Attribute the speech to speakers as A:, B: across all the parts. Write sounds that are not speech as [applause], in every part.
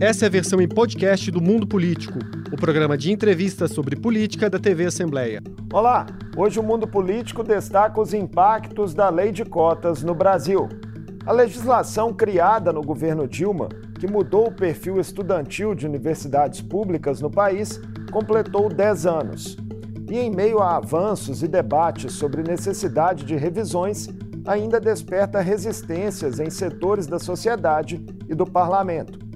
A: Essa é a versão em podcast do Mundo Político, o programa de entrevistas sobre política da TV Assembleia.
B: Olá! Hoje o Mundo Político destaca os impactos da lei de cotas no Brasil. A legislação criada no governo Dilma, que mudou o perfil estudantil de universidades públicas no país, completou 10 anos. E em meio a avanços e debates sobre necessidade de revisões, ainda desperta resistências em setores da sociedade e do parlamento.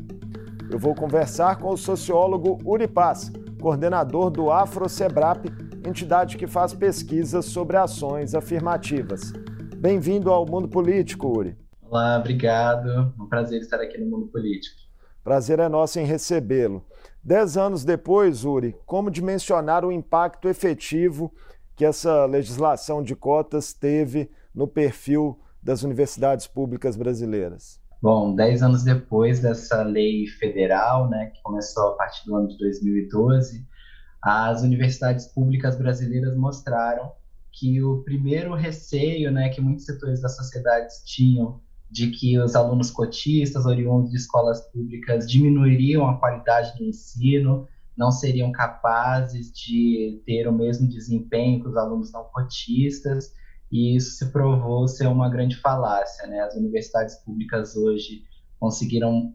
B: Eu vou conversar com o sociólogo Uri Paz, coordenador do AfroSebrap, entidade que faz pesquisas sobre ações afirmativas. Bem-vindo ao Mundo Político, Uri.
C: Olá, obrigado. É um prazer estar aqui no Mundo Político.
B: Prazer é nosso em recebê-lo. Dez anos depois, Uri, como dimensionar o impacto efetivo que essa legislação de cotas teve no perfil das universidades públicas brasileiras?
C: Bom, dez anos depois dessa lei federal, né, que começou a partir do ano de 2012, as universidades públicas brasileiras mostraram que o primeiro receio, né, que muitos setores da sociedade tinham de que os alunos cotistas, oriundos de escolas públicas, diminuiriam a qualidade do ensino, não seriam capazes de ter o mesmo desempenho que os alunos não cotistas, e isso se provou ser uma grande falácia. Né? As universidades públicas hoje conseguiram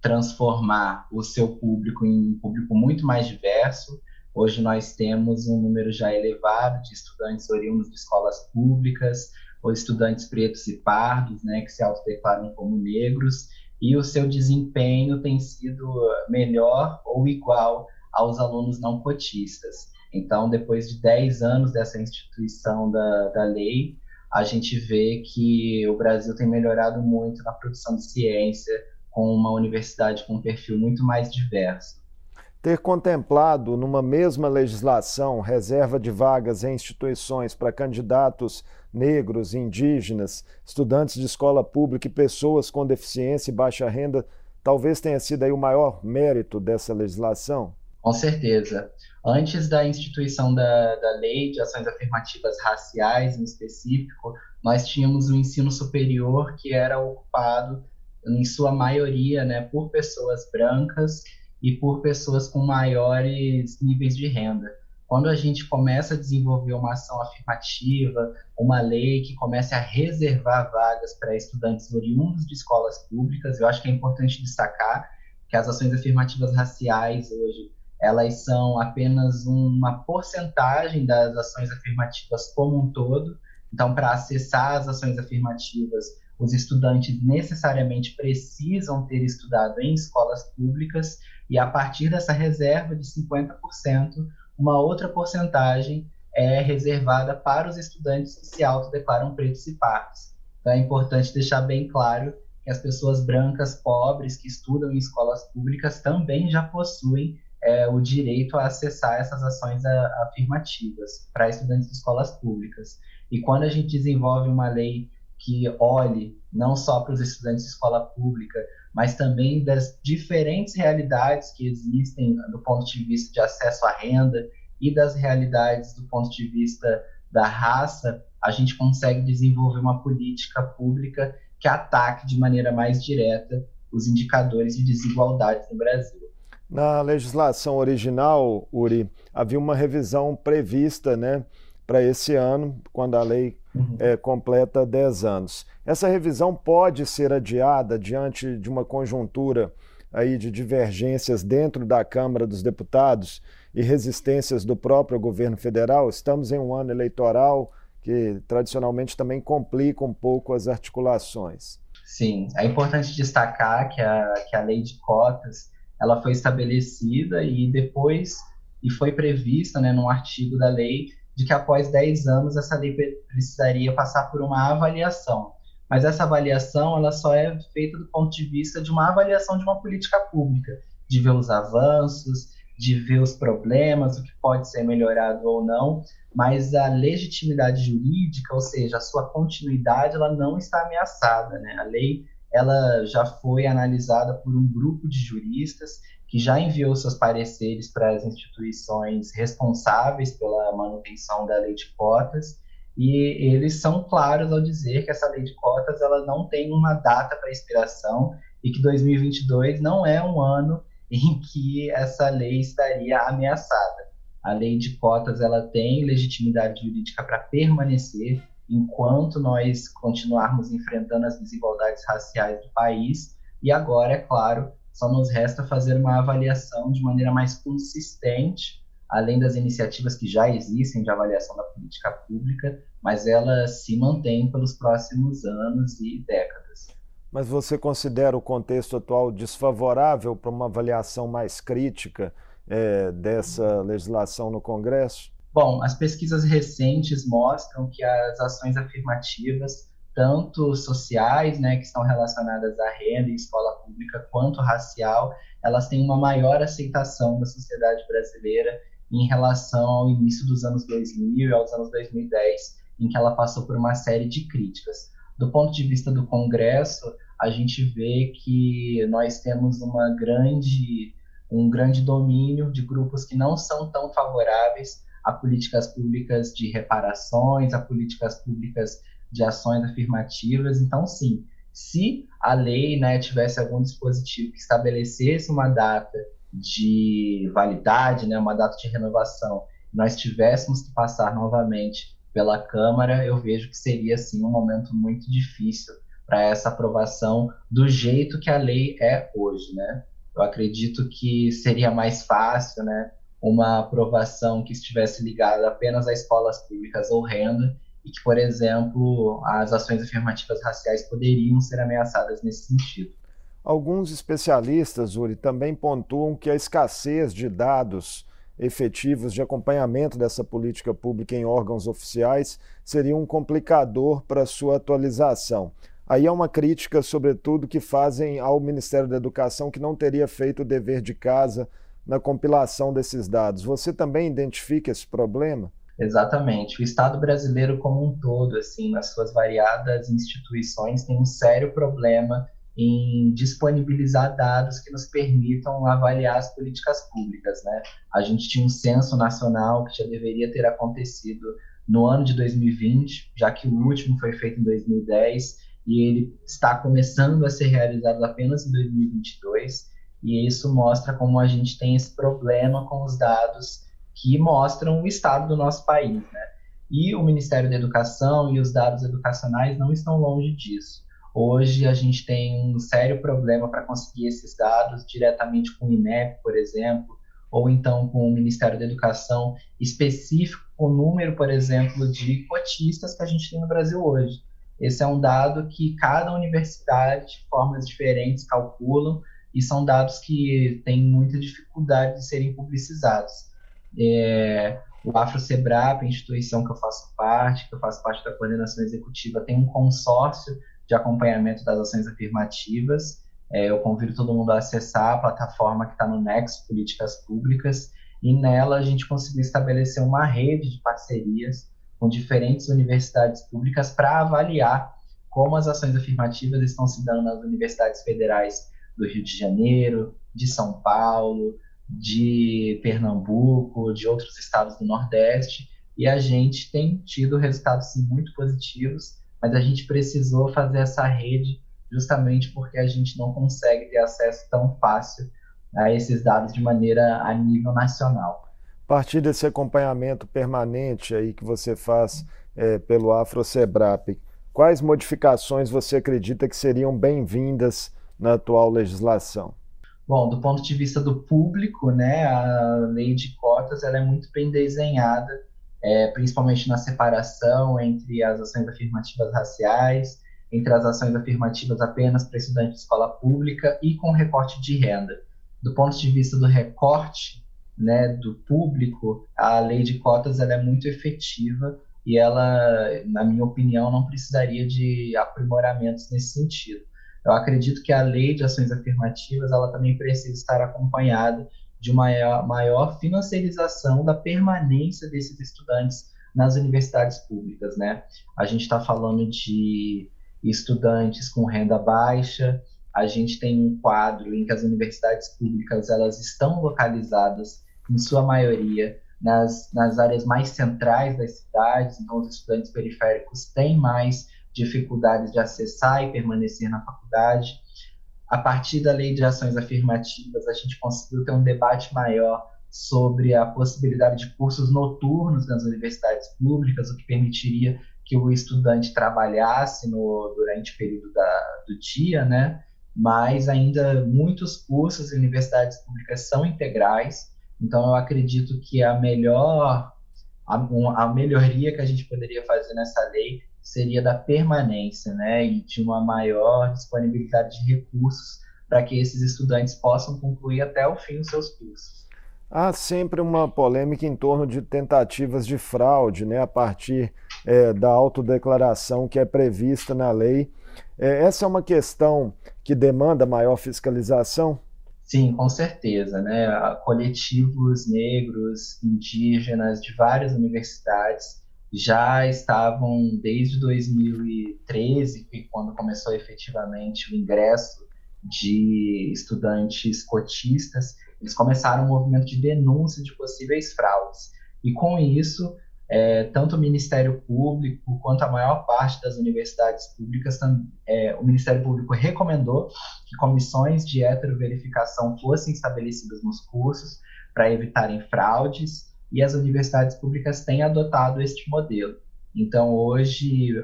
C: transformar o seu público em um público muito mais diverso. Hoje nós temos um número já elevado de estudantes oriundos de escolas públicas, ou estudantes pretos e pardos, né, que se autodeclaram como negros, e o seu desempenho tem sido melhor ou igual aos alunos não cotistas. Então, depois de 10 anos dessa instituição da, da lei, a gente vê que o Brasil tem melhorado muito na produção de ciência, com uma universidade com um perfil muito mais diverso.
B: Ter contemplado numa mesma legislação reserva de vagas em instituições para candidatos negros, indígenas, estudantes de escola pública e pessoas com deficiência e baixa renda, talvez tenha sido aí o maior mérito dessa legislação?
C: Com certeza. Antes da instituição da, da lei de ações afirmativas raciais, em específico, nós tínhamos o ensino superior que era ocupado, em sua maioria, né, por pessoas brancas e por pessoas com maiores níveis de renda. Quando a gente começa a desenvolver uma ação afirmativa, uma lei que comece a reservar vagas para estudantes oriundos de escolas públicas, eu acho que é importante destacar que as ações afirmativas raciais hoje elas são apenas uma porcentagem das ações afirmativas como um todo. Então, para acessar as ações afirmativas, os estudantes necessariamente precisam ter estudado em escolas públicas e a partir dessa reserva de 50%, uma outra porcentagem é reservada para os estudantes que se autodeclaram pretos e pardos. Então é importante deixar bem claro que as pessoas brancas pobres que estudam em escolas públicas também já possuem é, o direito a acessar essas ações afirmativas para estudantes de escolas públicas. E quando a gente desenvolve uma lei que olhe não só para os estudantes de escola pública, mas também das diferentes realidades que existem do ponto de vista de acesso à renda e das realidades do ponto de vista da raça, a gente consegue desenvolver uma política pública que ataque de maneira mais direta os indicadores de desigualdade no Brasil.
B: Na legislação original, Uri, havia uma revisão prevista né, para esse ano, quando a lei é, completa 10 anos. Essa revisão pode ser adiada diante de uma conjuntura aí de divergências dentro da Câmara dos Deputados e resistências do próprio governo federal? Estamos em um ano eleitoral que tradicionalmente também complica um pouco as articulações.
C: Sim, é importante destacar que a, que a lei de cotas ela foi estabelecida e depois e foi prevista, né, num artigo da lei, de que após 10 anos essa lei precisaria passar por uma avaliação. Mas essa avaliação ela só é feita do ponto de vista de uma avaliação de uma política pública, de ver os avanços, de ver os problemas, o que pode ser melhorado ou não, mas a legitimidade jurídica, ou seja, a sua continuidade, ela não está ameaçada, né? A lei ela já foi analisada por um grupo de juristas que já enviou seus pareceres para as instituições responsáveis pela manutenção da lei de cotas e eles são claros ao dizer que essa lei de cotas ela não tem uma data para expiração e que 2022 não é um ano em que essa lei estaria ameaçada. A lei de cotas ela tem legitimidade jurídica para permanecer enquanto nós continuarmos enfrentando as desigualdades raciais do país. E agora, é claro, só nos resta fazer uma avaliação de maneira mais consistente, além das iniciativas que já existem de avaliação da política pública, mas elas se mantêm pelos próximos anos e décadas.
B: Mas você considera o contexto atual desfavorável para uma avaliação mais crítica é, dessa legislação no Congresso?
C: Bom, as pesquisas recentes mostram que as ações afirmativas, tanto sociais, né, que estão relacionadas à renda e escola pública, quanto racial, elas têm uma maior aceitação da sociedade brasileira em relação ao início dos anos 2000 e aos anos 2010, em que ela passou por uma série de críticas. Do ponto de vista do Congresso, a gente vê que nós temos uma grande, um grande domínio de grupos que não são tão favoráveis a políticas públicas de reparações, a políticas públicas de ações afirmativas. Então, sim, se a lei né, tivesse algum dispositivo que estabelecesse uma data de validade, né, uma data de renovação, nós tivéssemos que passar novamente pela Câmara, eu vejo que seria assim um momento muito difícil para essa aprovação do jeito que a lei é hoje, né? Eu acredito que seria mais fácil, né, uma aprovação que estivesse ligada apenas a escolas públicas ou renda e que, por exemplo, as ações afirmativas raciais poderiam ser ameaçadas nesse sentido.
B: Alguns especialistas, Uri, também pontuam que a escassez de dados efetivos de acompanhamento dessa política pública em órgãos oficiais seria um complicador para sua atualização. Aí é uma crítica, sobretudo, que fazem ao Ministério da Educação, que não teria feito o dever de casa na compilação desses dados. Você também identifica esse problema?
C: Exatamente. O Estado brasileiro como um todo, assim, nas suas variadas instituições, tem um sério problema em disponibilizar dados que nos permitam avaliar as políticas públicas, né? A gente tinha um censo nacional que já deveria ter acontecido no ano de 2020, já que o último foi feito em 2010 e ele está começando a ser realizado apenas em 2022, e isso mostra como a gente tem esse problema com os dados que mostram o estado do nosso país, né? E o Ministério da Educação e os dados educacionais não estão longe disso. Hoje a gente tem um sério problema para conseguir esses dados diretamente com o INEP, por exemplo, ou então com o Ministério da Educação específico o número, por exemplo, de cotistas que a gente tem no Brasil hoje. Esse é um dado que cada universidade, de formas diferentes, calculam, e são dados que têm muita dificuldade de serem publicizados. É, o AfroSebrap, a instituição que eu faço parte, que eu faço parte da coordenação executiva, tem um consórcio de acompanhamento das ações afirmativas. É, eu convido todo mundo a acessar a plataforma que está no Nexo Políticas Públicas, e nela a gente conseguiu estabelecer uma rede de parcerias com diferentes universidades públicas para avaliar como as ações afirmativas estão se dando nas universidades federais do Rio de Janeiro, de São Paulo, de Pernambuco, de outros estados do Nordeste, e a gente tem tido resultados sim, muito positivos mas a gente precisou fazer essa rede justamente porque a gente não consegue ter acesso tão fácil a esses dados de maneira a nível nacional.
B: A partir desse acompanhamento permanente aí que você faz é, pelo AfroSebrap, quais modificações você acredita que seriam bem-vindas na atual legislação?
C: Bom, do ponto de vista do público, né, a lei de cotas ela é muito bem desenhada é, principalmente na separação entre as ações afirmativas raciais, entre as ações afirmativas apenas para estudantes de escola pública e com recorte de renda. Do ponto de vista do recorte né, do público, a lei de cotas ela é muito efetiva e ela, na minha opinião, não precisaria de aprimoramentos nesse sentido. Eu acredito que a lei de ações afirmativas ela também precisa estar acompanhada de uma maior financiarização da permanência desses estudantes nas universidades públicas, né? A gente está falando de estudantes com renda baixa, a gente tem um quadro em que as universidades públicas elas estão localizadas, em sua maioria, nas, nas áreas mais centrais das cidades, então os estudantes periféricos têm mais dificuldades de acessar e permanecer na faculdade a partir da lei de ações afirmativas, a gente conseguiu ter um debate maior sobre a possibilidade de cursos noturnos nas universidades públicas, o que permitiria que o estudante trabalhasse no, durante o período da, do dia, né? Mas ainda muitos cursos em universidades públicas são integrais, então eu acredito que a melhor a, a melhoria que a gente poderia fazer nessa lei seria da permanência, né, e de uma maior disponibilidade de recursos para que esses estudantes possam concluir até o fim os seus cursos.
B: Há sempre uma polêmica em torno de tentativas de fraude, né, a partir é, da autodeclaração que é prevista na lei. É, essa é uma questão que demanda maior fiscalização?
C: Sim, com certeza. Né? Coletivos negros, indígenas de várias universidades já estavam desde 2013, quando começou efetivamente o ingresso de estudantes cotistas, eles começaram um movimento de denúncia de possíveis fraudes. E com isso, é, tanto o Ministério Público quanto a maior parte das universidades públicas, é, o Ministério Público recomendou que comissões de heteroverificação fossem estabelecidas nos cursos para evitarem fraudes, e as universidades públicas têm adotado este modelo. Então, hoje,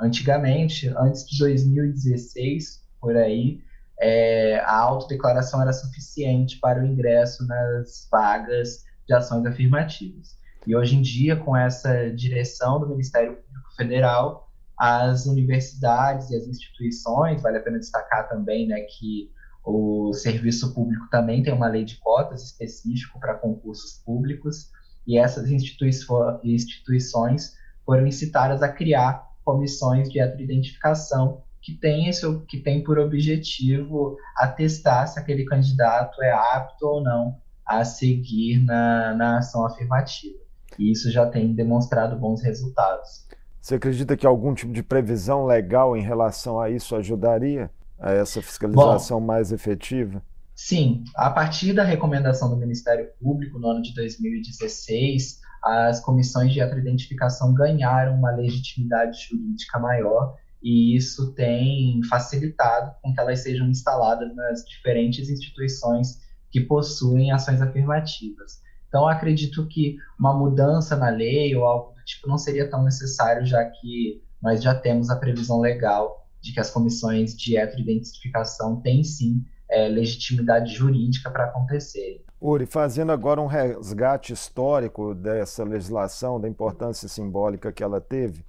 C: antigamente, antes de 2016, por aí, é, a autodeclaração era suficiente para o ingresso nas vagas de ações afirmativas. E hoje em dia, com essa direção do Ministério Público Federal, as universidades e as instituições, vale a pena destacar também né, que o serviço público também tem uma lei de cotas específico para concursos públicos, e essas instituições foram incitadas a criar comissões de heteroidentificação que tem, esse, que tem por objetivo atestar se aquele candidato é apto ou não a seguir na, na ação afirmativa. E isso já tem demonstrado bons resultados.
B: Você acredita que algum tipo de previsão legal em relação a isso ajudaria a essa fiscalização Bom, mais efetiva?
C: Sim, a partir da recomendação do Ministério Público no ano de 2016, as comissões de heteroidentificação ganharam uma legitimidade jurídica maior e isso tem facilitado com que elas sejam instaladas nas diferentes instituições que possuem ações afirmativas. Então, acredito que uma mudança na lei ou algo do tipo não seria tão necessário, já que nós já temos a previsão legal de que as comissões de heteroidentificação têm sim é, legitimidade jurídica para acontecer.
B: Uri, fazendo agora um resgate histórico dessa legislação, da importância simbólica que ela teve,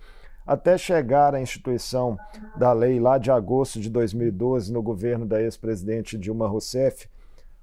B: até chegar à instituição da lei lá de agosto de 2012, no governo da ex-presidente Dilma Rousseff,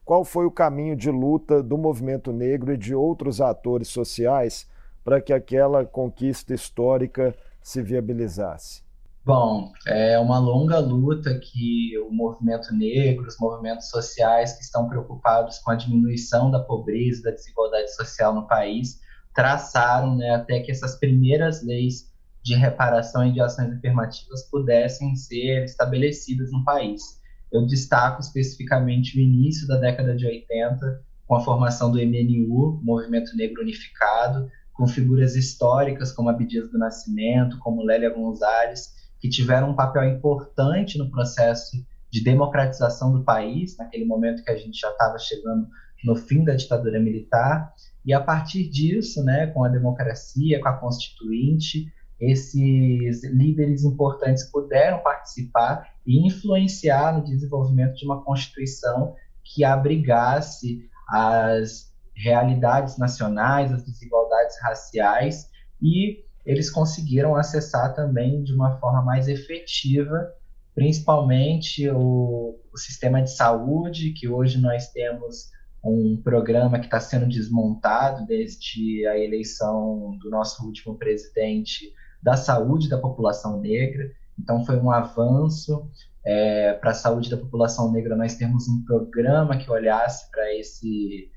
B: qual foi o caminho de luta do movimento negro e de outros atores sociais para que aquela conquista histórica se viabilizasse?
C: Bom, é uma longa luta que o movimento negro, os movimentos sociais que estão preocupados com a diminuição da pobreza, da desigualdade social no país, traçaram né, até que essas primeiras leis de reparação e de ações afirmativas pudessem ser estabelecidas no país. Eu destaco especificamente o início da década de 80, com a formação do MNU, Movimento Negro Unificado, com figuras históricas como Abdias do Nascimento, como Lélia Gonzalez, que tiveram um papel importante no processo de democratização do país, naquele momento que a gente já estava chegando no fim da ditadura militar, e a partir disso, né, com a democracia, com a Constituinte, esses líderes importantes puderam participar e influenciar no desenvolvimento de uma Constituição que abrigasse as realidades nacionais, as desigualdades raciais e eles conseguiram acessar também de uma forma mais efetiva, principalmente o, o sistema de saúde, que hoje nós temos um programa que está sendo desmontado desde a eleição do nosso último presidente da saúde da população negra. Então, foi um avanço é, para a saúde da população negra. Nós temos um programa que olhasse para esse,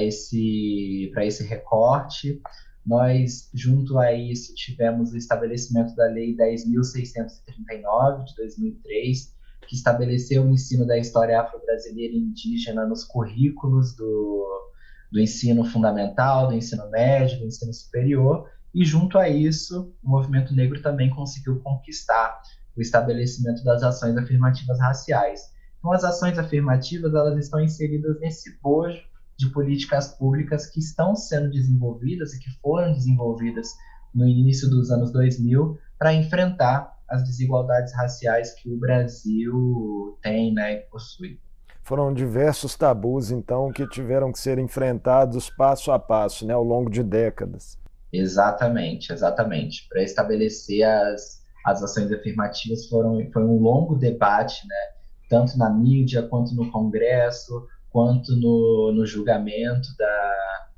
C: esse, esse recorte. Nós, junto a isso, tivemos o estabelecimento da Lei 10.639 de 2003, que estabeleceu o ensino da história afro-brasileira e indígena nos currículos do, do ensino fundamental, do ensino médio, do ensino superior, e junto a isso, o movimento negro também conseguiu conquistar o estabelecimento das ações afirmativas raciais. Então, as ações afirmativas elas estão inseridas nesse bojo de políticas públicas que estão sendo desenvolvidas e que foram desenvolvidas no início dos anos 2000 para enfrentar as desigualdades raciais que o Brasil tem né, e possui.
B: Foram diversos tabus, então, que tiveram que ser enfrentados passo a passo, né, ao longo de décadas.
C: Exatamente, exatamente. Para estabelecer as, as ações afirmativas foram, foi um longo debate, né, tanto na mídia quanto no Congresso, quanto no, no julgamento da,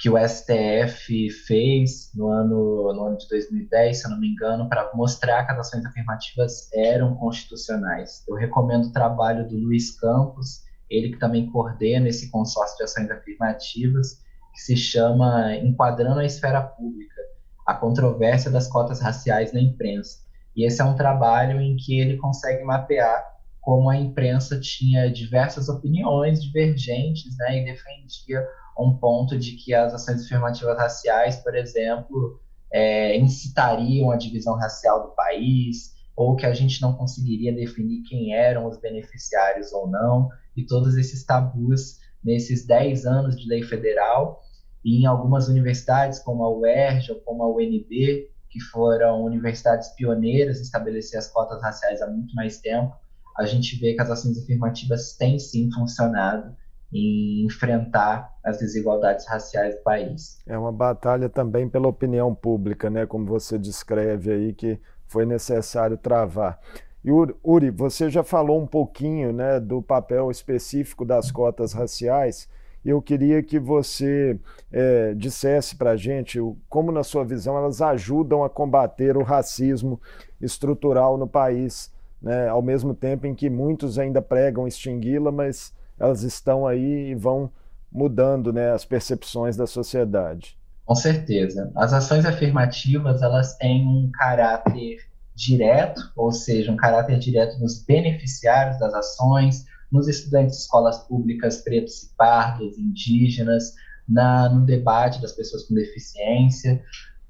C: que o STF fez no ano, no ano de 2010, se eu não me engano, para mostrar que as ações afirmativas eram constitucionais. Eu recomendo o trabalho do Luiz Campos, ele que também coordena esse consórcio de ações afirmativas, que se chama Enquadrando a Esfera Pública, a controvérsia das cotas raciais na imprensa. E esse é um trabalho em que ele consegue mapear como a imprensa tinha diversas opiniões divergentes né, e defendia um ponto de que as ações afirmativas raciais, por exemplo, é, incitariam a divisão racial do país, ou que a gente não conseguiria definir quem eram os beneficiários ou não, e todos esses tabus nesses 10 anos de lei federal, e em algumas universidades, como a UERJ ou como a UNB, que foram universidades pioneiras em estabelecer as cotas raciais há muito mais tempo, a gente vê que as ações afirmativas têm sim funcionado em enfrentar as desigualdades raciais do país.
B: É uma batalha também pela opinião pública, né, como você descreve aí que foi necessário travar. E Uri, você já falou um pouquinho, né, do papel específico das cotas raciais. Eu queria que você é, dissesse para a gente como, na sua visão, elas ajudam a combater o racismo estrutural no país, né, ao mesmo tempo em que muitos ainda pregam extingui-la, mas elas estão aí e vão mudando né, as percepções da sociedade.
C: Com certeza. As ações afirmativas elas têm um caráter direto, ou seja, um caráter direto nos beneficiários das ações, nos estudantes de escolas públicas pretos e pardos, indígenas, na, no debate das pessoas com deficiência,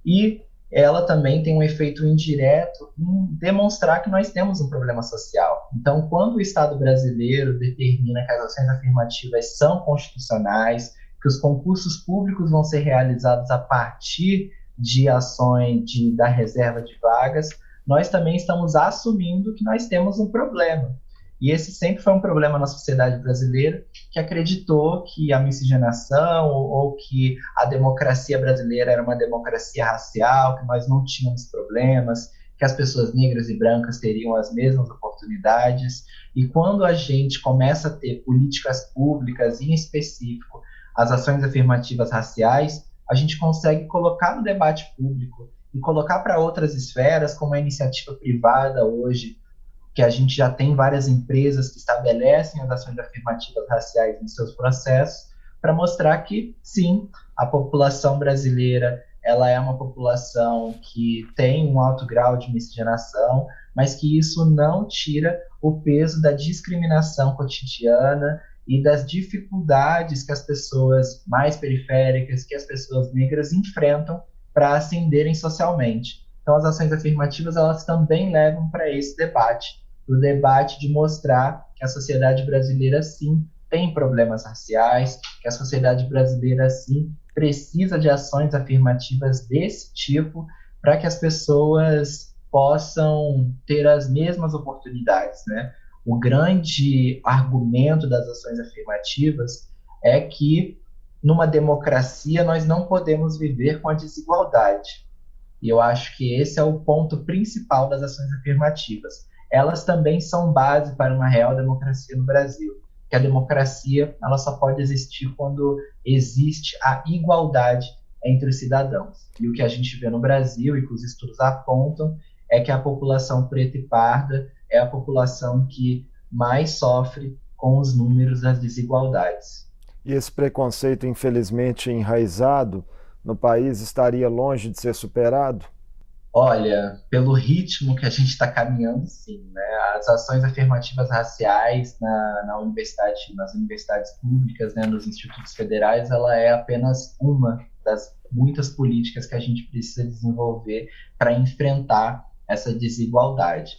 C: e ela também tem um efeito indireto em demonstrar que nós temos um problema social. Então, quando o Estado brasileiro determina que as ações afirmativas são constitucionais, que os concursos públicos vão ser realizados a partir de ações de, da reserva de vagas, nós também estamos assumindo que nós temos um problema. E esse sempre foi um problema na sociedade brasileira, que acreditou que a miscigenação ou, ou, que a democracia brasileira era uma democracia racial, que nós não tínhamos problemas, que as pessoas negras e brancas teriam as mesmas oportunidades. E quando a gente começa a ter políticas públicas, em específico as ações afirmativas raciais, a gente consegue colocar no debate público e colocar para outras esferas, como a iniciativa privada hoje, que a gente já tem várias empresas que estabelecem as ações afirmativas raciais em seus processos, para mostrar que, sim, a população brasileira ela é uma população que tem um alto grau de miscigenação, mas que isso não tira o peso da discriminação cotidiana e das dificuldades que as pessoas mais periféricas, que as pessoas negras enfrentam para ascenderem socialmente. Então, as ações afirmativas elas também levam para esse debate o debate de mostrar que a sociedade brasileira, sim, tem problemas raciais, que a sociedade brasileira, sim, precisa de ações afirmativas desse tipo para que as pessoas possam ter as mesmas oportunidades, né? O grande argumento das ações afirmativas é que numa democracia nós não podemos viver com a desigualdade. E eu acho que esse é o ponto principal das ações afirmativas elas também são base para uma real democracia no Brasil. Que a democracia ela só pode existir quando existe a igualdade entre os cidadãos. E o que a gente vê no Brasil e que os estudos apontam é que a população preta e parda é a população que mais sofre com os números das desigualdades.
B: E esse preconceito, infelizmente enraizado no país, estaria longe de ser superado?
C: Olha, pelo ritmo que a gente está caminhando, sim, né? As ações afirmativas raciais na, na universidade, nas universidades públicas, né, nos institutos federais, ela é apenas uma das muitas políticas que a gente precisa desenvolver para enfrentar essa desigualdade.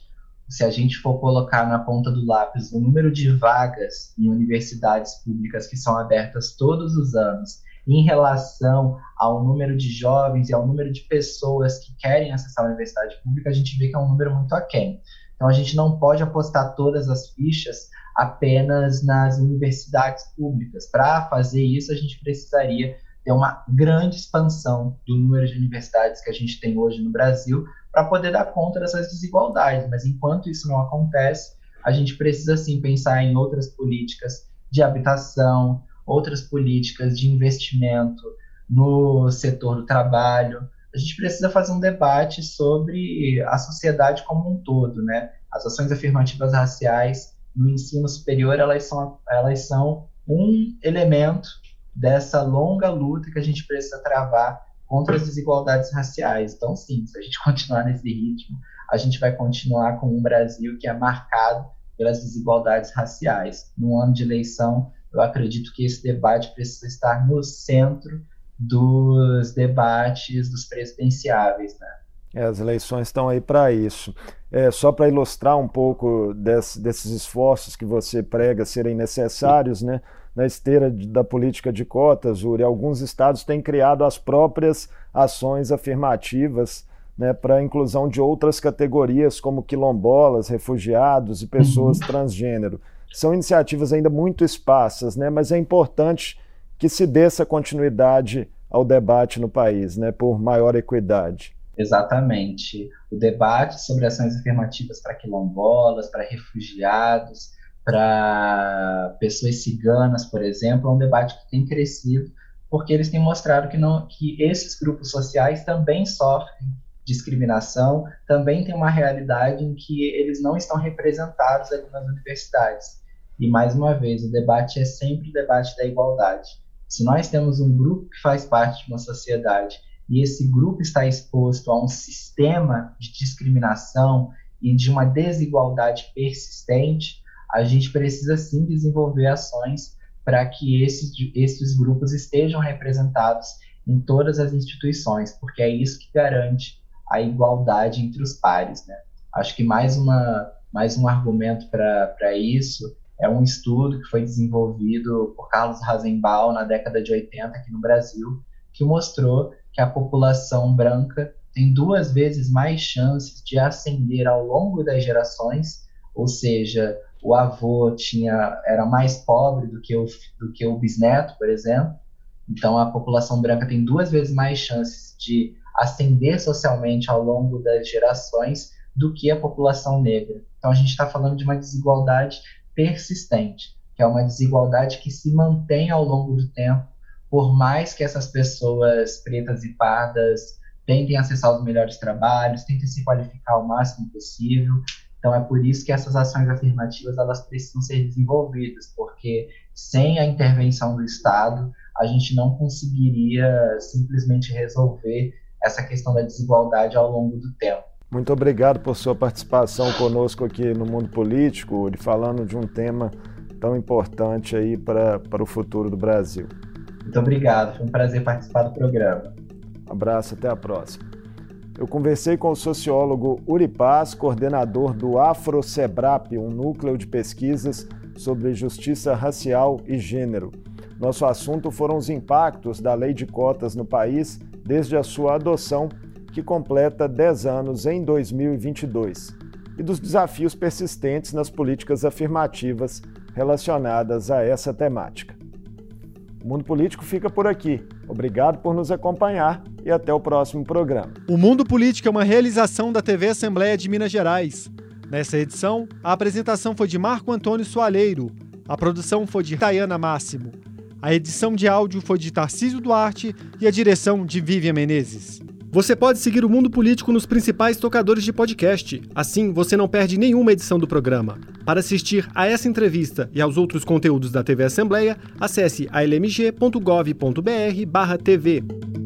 C: se a gente for colocar na ponta do lápis o número de vagas em universidades públicas que são abertas todos os anos, em relação ao número de jovens e ao número de pessoas que querem acessar a universidade pública, a gente vê que é um número muito aquém. Então, a gente não pode apostar todas as fichas apenas nas universidades públicas. Para fazer isso, a gente precisaria ter uma grande expansão do número de universidades que a gente tem hoje no Brasil para poder dar conta dessas desigualdades. Mas enquanto isso não acontece, a gente precisa sim pensar em outras políticas de habitação, outras políticas de investimento no setor do trabalho. A gente precisa fazer um debate sobre a sociedade como um todo, né? As ações afirmativas raciais no ensino superior, elas são, elas são um elemento dessa longa luta que a gente precisa travar contra as desigualdades raciais. Então, sim, se a gente [laughs] continuar nesse ritmo, a gente vai continuar com um Brasil que é marcado pelas desigualdades raciais. No ano de eleição, eu acredito que esse debate precisa estar no centro dos debates dos presidenciáveis, né?
B: É, as eleições estão aí para isso. É, só para ilustrar um pouco desse, desses esforços que você prega serem necessários, né? na esteira de, da política de cotas, Uri, alguns estados têm criado as próprias ações afirmativas né, para a inclusão de outras categorias, como quilombolas, refugiados e pessoas uhum. transgênero. São iniciativas ainda muito esparsas, né, mas é importante que se dê essa continuidade ao debate no país, né, por maior equidade.
C: Exatamente. O debate sobre ações afirmativas para quilombolas, para refugiados, para pessoas ciganas, por exemplo, é um debate que tem crescido, porque eles têm mostrado que, não, que esses grupos sociais também sofrem discriminação, também tem uma realidade em que eles não estão representados ali nas universidades. E, mais uma vez, o debate é sempre o debate da igualdade. Se nós temos um grupo que faz parte de uma sociedade e esse grupo está exposto a um sistema de discriminação e de uma desigualdade persistente, a gente precisa sim desenvolver ações para que esses, esses grupos estejam representados em todas as instituições, porque é isso que garante a igualdade entre os pares. Né? Acho que mais, uma, mais um argumento para isso é um estudo que foi desenvolvido por Carlos Rasenbaum na década de 80 aqui no Brasil, que mostrou que a população branca tem duas vezes mais chances de ascender ao longo das gerações, ou seja, o avô tinha era mais pobre do que o, do que o bisneto, por exemplo. Então a população branca tem duas vezes mais chances de ascender socialmente ao longo das gerações do que a população negra. Então a gente está falando de uma desigualdade persistente, que é uma desigualdade que se mantém ao longo do tempo, por mais que essas pessoas pretas e pardas tentem acessar os melhores trabalhos, tentem se qualificar o máximo possível. Então é por isso que essas ações afirmativas elas precisam ser desenvolvidas, porque sem a intervenção do Estado a gente não conseguiria simplesmente resolver essa questão da desigualdade ao longo do tempo.
B: Muito obrigado por sua participação conosco aqui no Mundo Político, e falando de um tema tão importante aí para, para o futuro do Brasil.
C: Muito obrigado, foi um prazer participar do programa.
B: Abraço, até a próxima. Eu conversei com o sociólogo Uri Paz, coordenador do AfroSebrap, um núcleo de pesquisas sobre justiça racial e gênero. Nosso assunto foram os impactos da lei de cotas no país desde a sua adoção que completa 10 anos em 2022, e dos desafios persistentes nas políticas afirmativas relacionadas a essa temática. O Mundo Político fica por aqui. Obrigado por nos acompanhar e até o próximo programa.
A: O Mundo Político é uma realização da TV Assembleia de Minas Gerais. Nessa edição, a apresentação foi de Marco Antônio Soaleiro, a produção foi de Tayana Máximo, a edição de áudio foi de Tarcísio Duarte e a direção de Vivian Menezes. Você pode seguir o Mundo Político nos principais tocadores de podcast. Assim, você não perde nenhuma edição do programa. Para assistir a essa entrevista e aos outros conteúdos da TV Assembleia, acesse almg.gov.br/tv.